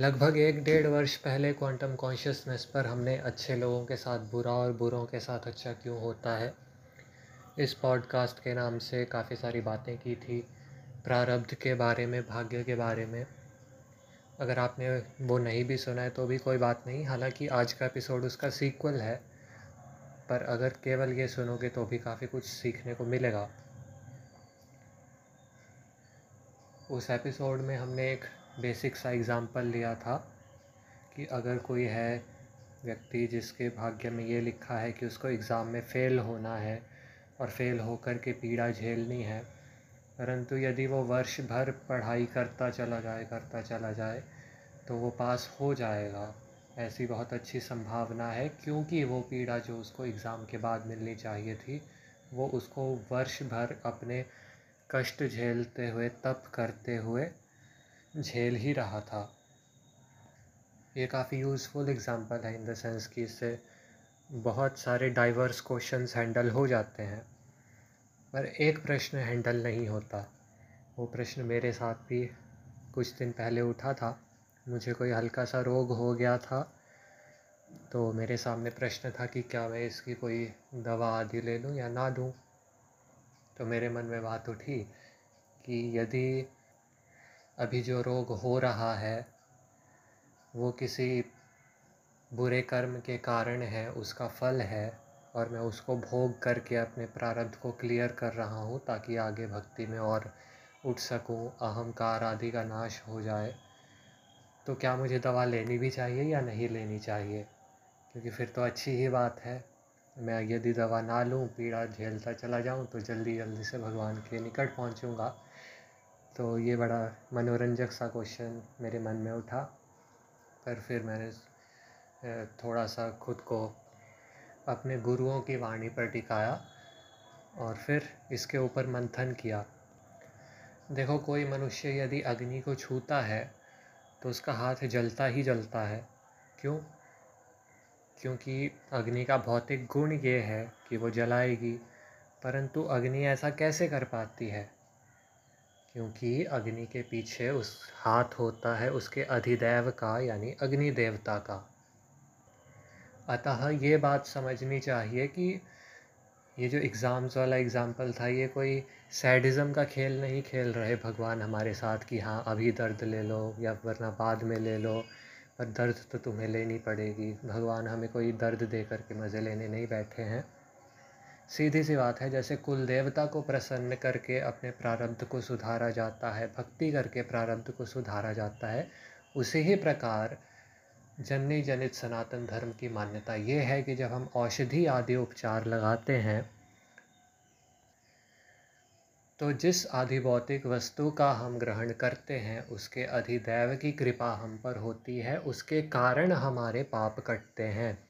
लगभग एक डेढ़ वर्ष पहले क्वांटम कॉन्शियसनेस पर हमने अच्छे लोगों के साथ बुरा और बुरों के साथ अच्छा क्यों होता है? इस पॉडकास्ट के नाम से काफ़ी सारी बातें की थी। प्रारब्ध के बारे में, भाग्य के बारे में। अगर आपने वो नहीं भी सुना है तो भी कोई बात नहीं। हालाँकि आज का एपिसोड उसका सीक्वल है। पर अगर केवल ये सुनोगे तो भी काफ़ी कुछ सीखने को मिलेगा। उस एपिसोड में हमने एक बेसिक सा एग्ज़ाम्पल लिया था कि अगर कोई है व्यक्ति जिसके भाग्य में ये लिखा है कि उसको एग्ज़ाम में फ़ेल होना है और फेल होकर के पीड़ा झेलनी है, परंतु यदि वो वर्ष भर पढ़ाई करता चला जाए, करता चला जाए तो वो पास हो जाएगा। ऐसी बहुत अच्छी संभावना है, क्योंकि वो पीड़ा जो उसको एग्ज़ाम के बाद मिलनी चाहिए थी, वो उसको वर्ष भर अपने कष्ट झेलते हुए, तप करते हुए झेल ही रहा था। ये काफ़ी यूज़फुल एग्ज़ाम्पल है इन द सेंस कि इससे बहुत सारे डाइवर्स क्वेश्चंस हैंडल हो जाते हैं। पर एक प्रश्न हैंडल नहीं होता। वो प्रश्न मेरे साथ भी कुछ दिन पहले उठा था। मुझे कोई हल्का सा रोग हो गया था। तो मेरे सामने प्रश्न था कि क्या मैं इसकी कोई दवा आदि ले लूँ या ना लूँ तो मेरे मन में बात उठी कि यदि अभी जो रोग हो रहा है, वो किसी बुरे कर्म के कारण है, उसका फल है और मैं उसको भोग करके अपने प्रारब्ध को क्लियर कर रहा हूँ ताकि आगे भक्ति में और उठ सकूँ, अहंकार आदि का नाश हो जाए। तो क्या मुझे दवा लेनी भी चाहिए या नहीं लेनी चाहिए? क्योंकि फिर तो अच्छी ही बात है। मैं यदि दवा ना लूँ, पीड़ा झेलता चला जाऊँ तो जल्दी जल्दी से भगवान के निकट पहुँचूँगा। तो ये बड़ा मनोरंजक सा क्वेश्चन मेरे मन में उठा। पर फिर मैंने थोड़ा सा खुद को अपने गुरुओं की वाणी पर टिकाया और फिर इसके ऊपर मंथन किया। देखो, कोई मनुष्य यदि अग्नि को छूता है तो उसका हाथ जलता ही जलता है। क्यों? क्योंकि अग्नि का भौतिक गुण ये है कि वो जलाएगी, परंतु अग्नि ऐसा कैसे कर पाती है? क्योंकि अग्नि के पीछे उस हाथ होता है, उसके अधिदैव का, यानी अग्नि देवता का। अतः ये बात समझनी चाहिए कि ये जो एग्ज़ाम्स वाला एग्ज़ाम्पल था, ये कोई सैडिज़म का खेल नहीं खेल रहे भगवान हमारे साथ कि हाँ अभी दर्द ले लो या वरना बाद में ले लो, पर दर्द तो तुम्हें लेनी पड़ेगी। भगवान हमें कोई दर्द दे करके मज़े लेने नहीं बैठे हैं। सीधी सी बात है, जैसे कुल देवता को प्रसन्न करके अपने प्रारब्ध को सुधारा जाता है, भक्ति करके प्रारब्ध को सुधारा जाता है, उसी ही प्रकार जननी जनित सनातन धर्म की मान्यता ये है कि जब हम औषधि आदि उपचार लगाते हैं तो जिस आधिभौतिक वस्तु का हम ग्रहण करते हैं, उसके अधिदैव की कृपा हम पर होती है, उसके कारण हमारे पाप कटते हैं।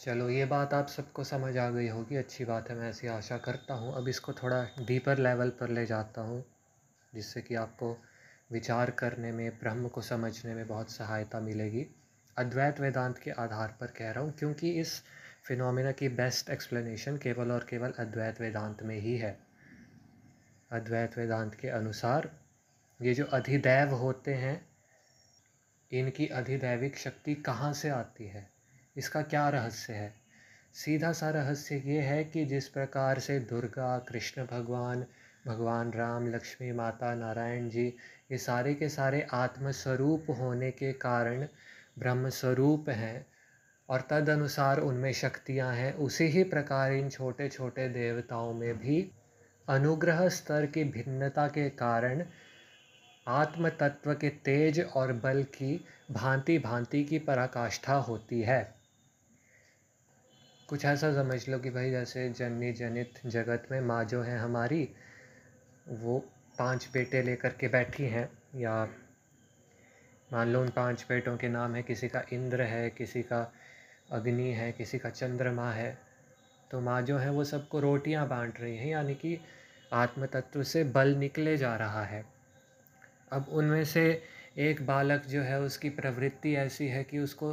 चलो, ये बात आप सबको समझ आ गई होगी, अच्छी बात है, मैं ऐसी आशा करता हूँ। अब इसको थोड़ा डीपर लेवल पर ले जाता हूँ, जिससे कि आपको विचार करने में, ब्रह्म को समझने में बहुत सहायता मिलेगी। अद्वैत वेदांत के आधार पर कह रहा हूँ, क्योंकि इस फिनोमिना की बेस्ट एक्सप्लेनेशन केवल और केवल अद्वैत वेदांत में ही है। अद्वैत वेदांत के अनुसार, ये जो अधिदैव होते हैं, इनकी अधिदैविक शक्ति कहाँ से आती है? इसका क्या रहस्य है? सीधा सा रहस्य ये है कि जिस प्रकार से दुर्गा, कृष्ण भगवान भगवान राम, लक्ष्मी माता, नारायण जी, ये सारे के सारे आत्मस्वरूप होने के कारण ब्रह्म स्वरूप हैं और तद अनुसार उनमें शक्तियाँ हैं, उसी ही प्रकार इन छोटे छोटे देवताओं में भी अनुग्रह स्तर की भिन्नता के कारण आत्म तत्व के तेज और बल की भांति भांति की पराकाष्ठा होती है। कुछ ऐसा समझ लो कि भाई जैसे जननी जनित जगत में माँ जो है हमारी, वो पाँच बेटे लेकर के बैठी हैं, या मान लो उन पाँच बेटों के नाम है, किसी का इंद्र है, किसी का अग्नि है, किसी का चंद्रमा है तो माँ जो है वो सबको रोटियाँ बांट रही हैं, यानी कि आत्म तत्व से बल निकले जा रहा है। अब उनमें से एक बालक जो है, उसकी प्रवृत्ति ऐसी है कि उसको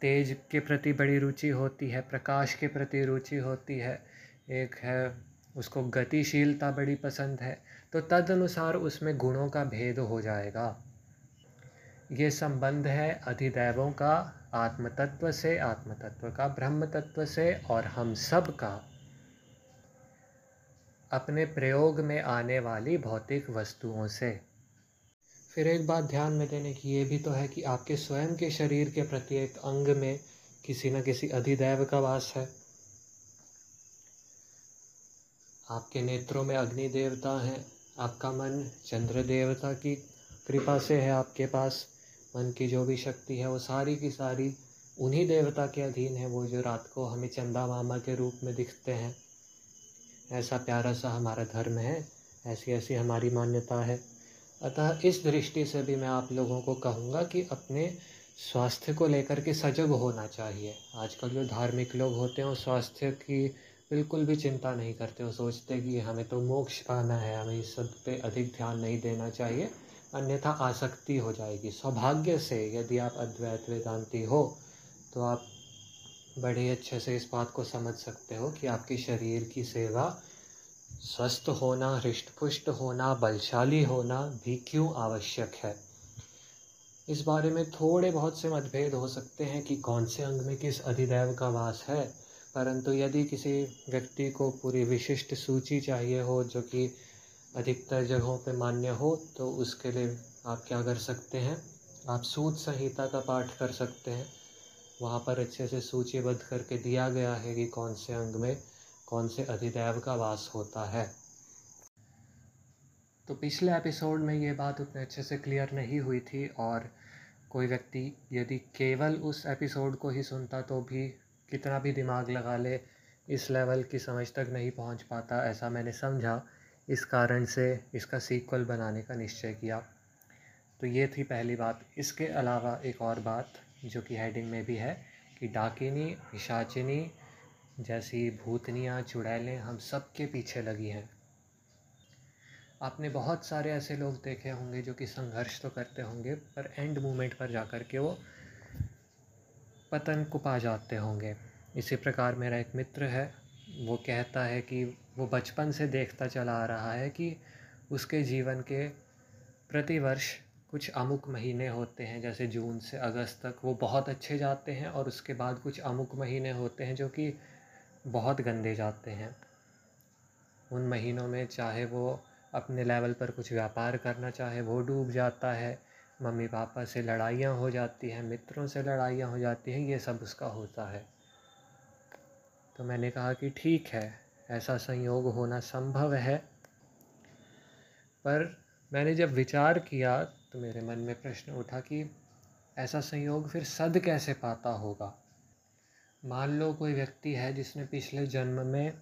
तेज के प्रति बड़ी रुचि होती है, प्रकाश के प्रति रुचि होती है। एक है, उसको गतिशीलता बड़ी पसंद है तो तद अनुसार उसमें गुणों का भेद हो जाएगा। ये संबंध है अधिदैवों का, आत्मतत्व से, आत्मतत्व का ब्रह्म तत्व से और हम सब का। अपने प्रयोग में आने वाली भौतिक वस्तुओं से। फिर एक बात ध्यान में देने की ये भी तो है कि आपके स्वयं के शरीर के प्रत्येक अंग में किसी न किसी अधिदैव का वास है। आपके नेत्रों में अग्नि देवता हैं, आपका मन चंद्र देवता की कृपा से है आपके पास। मन की जो भी शक्ति है, वो सारी की सारी उन्हीं देवता के अधीन है, वो जो रात को हमें चंदा मामा के रूप में दिखते हैं। ऐसा प्यारा सा हमारा धर्म है ऐसी ऐसी हमारी मान्यता है। अतः इस दृष्टि से भी मैं आप लोगों को कहूँगा कि अपने स्वास्थ्य को लेकर के सजग होना चाहिए। आजकल जो धार्मिक लोग होते हैं, वो स्वास्थ्य की बिल्कुल भी चिंता नहीं करते। वो सोचते कि हमें तो मोक्ष पाना है, हमें इस सब पे अधिक ध्यान नहीं देना चाहिए। अन्यथा आसक्ति हो जाएगी। सौभाग्य से यदि आप अद्वैत वेदांती हो तो आप बड़े अच्छे से इस बात को समझ सकते हो कि आपके शरीर की सेवा स्वस्थ होना हृष्ट पुष्ट होना, बलशाली होना भी क्यों आवश्यक है? इस बारे में थोड़े बहुत से मतभेद हो सकते हैं कि कौन से अंग में किस अधिदैव का वास है। परंतु यदि किसी व्यक्ति को पूरी विशिष्ट सूची चाहिए हो जो कि अधिकतर जगहों पर मान्य हो तो उसके लिए आप क्या कर सकते हैं? आप सूत संहिता का पाठ कर सकते हैं। वहाँ पर अच्छे से सूचीबद्ध करके दिया गया है कि कौन से अंग में कौन से अधिदैव का वास होता है? तो पिछले एपिसोड में ये बात उतने अच्छे से क्लियर नहीं हुई थी और कोई व्यक्ति यदि केवल उस एपिसोड को ही सुनता तो भी कितना भी दिमाग लगा ले, इस लेवल की समझ तक नहीं पहुँच पाता, ऐसा मैंने समझा। इस कारण से इसका सीक्वल बनाने का निश्चय किया। तो ये थी पहली बात। इसके अलावा एक और बात जो कि हेडिंग में भी है कि डाकिनी, पिशाचिनी जैसी भूतनियाँ, चुड़ैलें हम सब के पीछे लगी हैं। आपने बहुत सारे ऐसे लोग देखे होंगे जो कि संघर्ष तो करते होंगे, पर एंड मोमेंट पर जा कर के वो पतन को पा जाते होंगे। इसी प्रकार मेरा एक मित्र है, वो कहता है कि वो बचपन से देखता चला आ रहा है कि उसके जीवन के प्रतिवर्ष कुछ अमुक महीने होते हैं, जैसे जून से अगस्त तक वो बहुत अच्छे जाते हैं और उसके बाद कुछ अमुक महीने होते हैं जो कि बहुत गंदे जाते हैं। उन महीनों में चाहे वो अपने लेवल पर कुछ व्यापार करना चाहे वो डूब जाता है मम्मी पापा से लड़ाइयाँ हो जाती हैं, मित्रों से लड़ाइयाँ हो जाती हैं, ये सब उसका होता है। तो मैंने कहा कि ठीक है, ऐसा संयोग होना संभव है। पर मैंने जब विचार किया तो मेरे मन में प्रश्न उठा कि ऐसा संयोग फिर सद कैसे पाता होगा? मान लो कोई व्यक्ति है जिसने पिछले जन्म में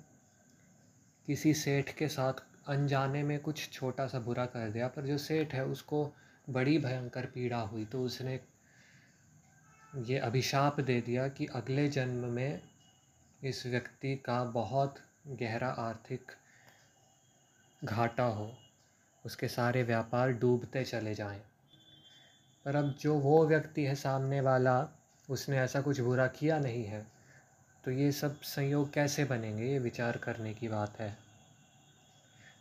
किसी सेठ के साथ अनजाने में कुछ छोटा सा बुरा कर दिया, पर जो सेठ है उसको बड़ी भयंकर पीड़ा हुई तो उसने ये अभिशाप दे दिया कि अगले जन्म में इस व्यक्ति का बहुत गहरा आर्थिक घाटा हो, उसके सारे व्यापार डूबते चले जाएँ। पर अब जो वो व्यक्ति है सामने वाला उसने ऐसा कुछ बुरा किया नहीं है। तो ये सब संयोग कैसे बनेंगे? ये विचार करने की बात है।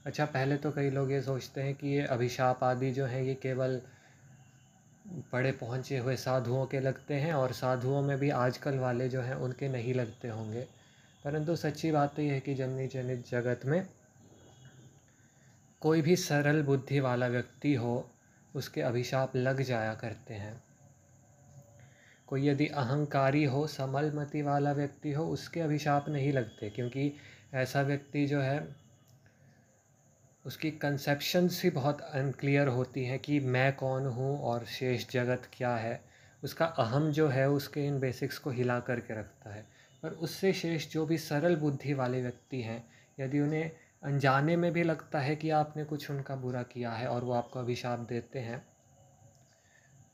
अच्छा पहले तो कई लोग ये सोचते हैं कि ये अभिशाप आदि जो हैं, ये केवल बड़े पहुँचे हुए साधुओं के लगते हैं और साधुओं में भी आजकल वाले जो हैं, उनके नहीं लगते होंगे। परंतु सच्ची बात तो यह है कि जन्नी जनित जगत में कोई भी सरल बुद्धि वाला व्यक्ति हो, उसके अभिशाप लग जाया करते हैं। कोई यदि अहंकारी हो, समलमति वाला व्यक्ति हो, उसके अभिशाप नहीं लगते, क्योंकि ऐसा व्यक्ति जो है, उसकी कंसेप्शंस ही बहुत अनक्लियर होती हैं कि मैं कौन हूँ और शेष जगत क्या है। उसका अहम जो है, उसके इन बेसिक्स को हिला करके रखता है। पर उससे शेष जो भी सरल बुद्धि वाले व्यक्ति हैं, यदि उन्हें अनजाने में भी लगता है कि आपने कुछ उनका बुरा किया है और वो आपको अभिशाप देते हैं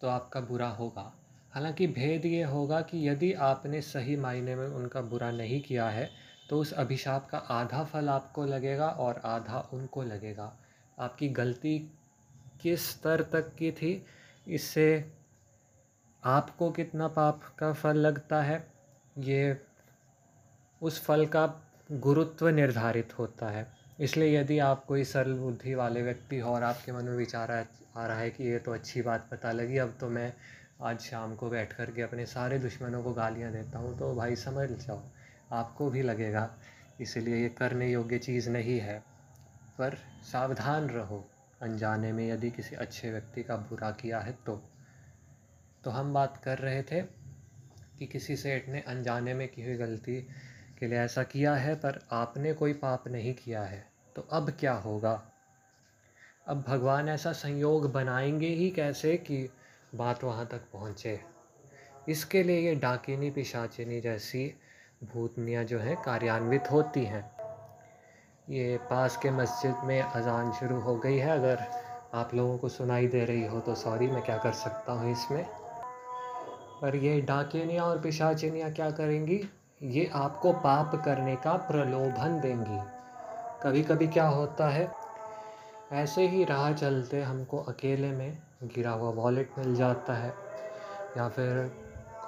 तो आपका बुरा होगा। हालाँकि भेद ये होगा कि यदि आपने सही मायने में उनका बुरा नहीं किया है तो उस अभिशाप का आधा फल आपको लगेगा और आधा उनको लगेगा। आपकी गलती किस स्तर तक की थी, इससे आपको कितना पाप का फल लगता है, ये उस फल का गुरुत्व निर्धारित होता है। इसलिए यदि आप कोई सरल बुद्धि वाले व्यक्ति हो और आपके मन में विचार आ रहा है कि ये तो अच्छी बात पता लगी, अब तो मैं आज शाम को बैठ कर के अपने सारे दुश्मनों को गालियाँ देता हूँ तो भाई समझ जाओ, आपको भी लगेगा, इसलिए ये करने योग्य चीज़ नहीं है। पर सावधान रहो, अनजाने में यदि किसी अच्छे व्यक्ति का बुरा किया है तो। तो हम बात कर रहे थे कि किसी सेठ ने अनजाने में की हुई गलती के लिए ऐसा किया है, पर आपने कोई पाप नहीं किया है तो अब क्या होगा? अब भगवान ऐसा संयोग बनाएँगे ही कैसे कि बात वहाँ तक पहुँचे। इसके लिए ये डाकिनी, पिशाचिनी जैसी भूतनियाँ जो हैं, कार्यान्वित होती हैं। ये पास के मस्जिद में अजान शुरू हो गई है। अगर आप लोगों को सुनाई दे रही हो तो सॉरी, मैं क्या कर सकता हूँ इसमें? पर ये डाकिनियाँ और पिशाचिनियाँ क्या करेंगी? ये आपको पाप करने का प्रलोभन देंगी। कभी कभी क्या होता है? ऐसे ही राह चलते हमको अकेले में गिरा हुआ वॉलेट मिल जाता है या फिर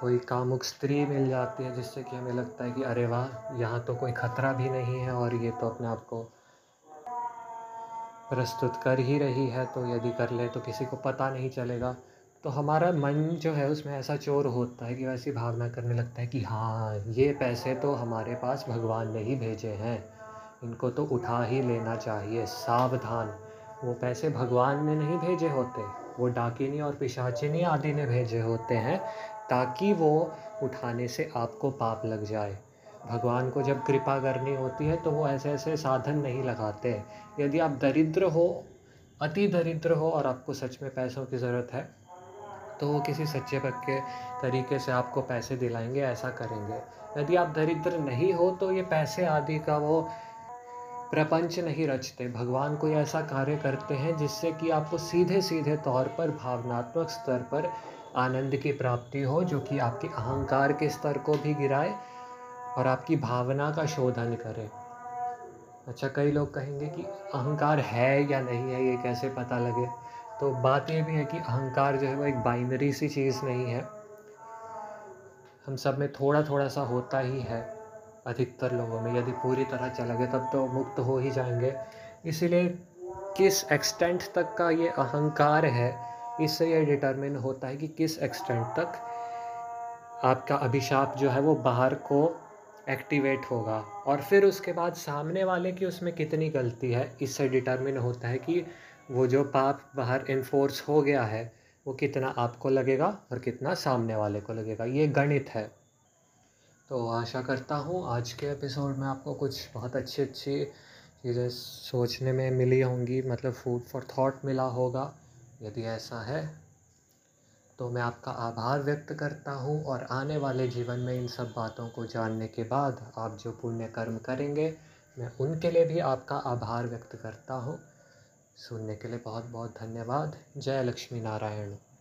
कोई कामुक स्त्री मिल जाती है जिससे कि हमें लगता है कि अरे वाह, यहाँ तो कोई ख़तरा भी नहीं है और ये तो अपने आप को प्रस्तुत कर ही रही है तो यदि कर ले तो किसी को पता नहीं चलेगा। तो हमारा मन जो है उसमें ऐसा चोर होता है कि वैसी भावना करने लगता है कि हाँ ये पैसे तो हमारे पास भगवान ने ही भेजे हैं। इनको तो उठा ही लेना चाहिए, सावधान। वो पैसे भगवान ने नहीं भेजे होते। वो डाकिनी और पिशाचिनी आदि ने भेजे होते हैं, ताकि वो उठाने से आपको पाप लग जाए। भगवान को जब कृपा करनी होती है तो वो ऐसे ऐसे साधन नहीं लगाते। यदि आप दरिद्र हो, अति दरिद्र हो और आपको सच में पैसों की ज़रूरत है तो वो किसी सच्चे पक्के तरीके से आपको पैसे दिलाएँगे, ऐसा करेंगे। यदि आप दरिद्र नहीं हो तो ये पैसे आदि का वो प्रपंच नहीं रचते। भगवान कोई ऐसा कार्य करते हैं जिससे कि आपको सीधे सीधे तौर पर, भावनात्मक स्तर पर आनंद की प्राप्ति हो, जो कि आपके अहंकार के स्तर को भी गिराए और आपकी भावना का शोधन करे। अच्छा कई लोग कहेंगे कि अहंकार है या नहीं है, ये कैसे पता लगे? तो बात ये भी है कि अहंकार जो है वो एक बाइनरी सी चीज़ नहीं है। हम सब में थोड़ा थोड़ा सा होता ही है। अधिकतर लोगों में। यदि पूरी तरह चला गया तब तो मुक्त हो ही जाएँगे। इसीलिए किस एक्सटेंट तक का ये अहंकार है, इससे ये डिटरमिन होता है कि किस एक्सटेंट तक आपका अभिशाप जो है वो बाहर को एक्टिवेट होगा। और फिर उसके बाद सामने वाले की उसमें कितनी गलती है, इससे डिटरमिन होता है कि वो जो पाप बाहर इन्फोर्स हो गया है, वो कितना आपको लगेगा और कितना सामने वाले को लगेगा। ये गणित है। तो आशा करता हूँ आज के एपिसोड में आपको कुछ बहुत अच्छी अच्छी चीज़ें सोचने में मिली होंगी मतलब फ़ूड फॉर थॉट मिला होगा, यदि ऐसा है। तो मैं आपका आभार व्यक्त करता हूँ और आने वाले जीवन में इन सब बातों को जानने के बाद आप जो पुण्य कर्म करेंगे, मैं उनके लिए भी आपका आभार व्यक्त करता हूँ। सुनने के लिए बहुत बहुत धन्यवाद। जय लक्ष्मी नारायण।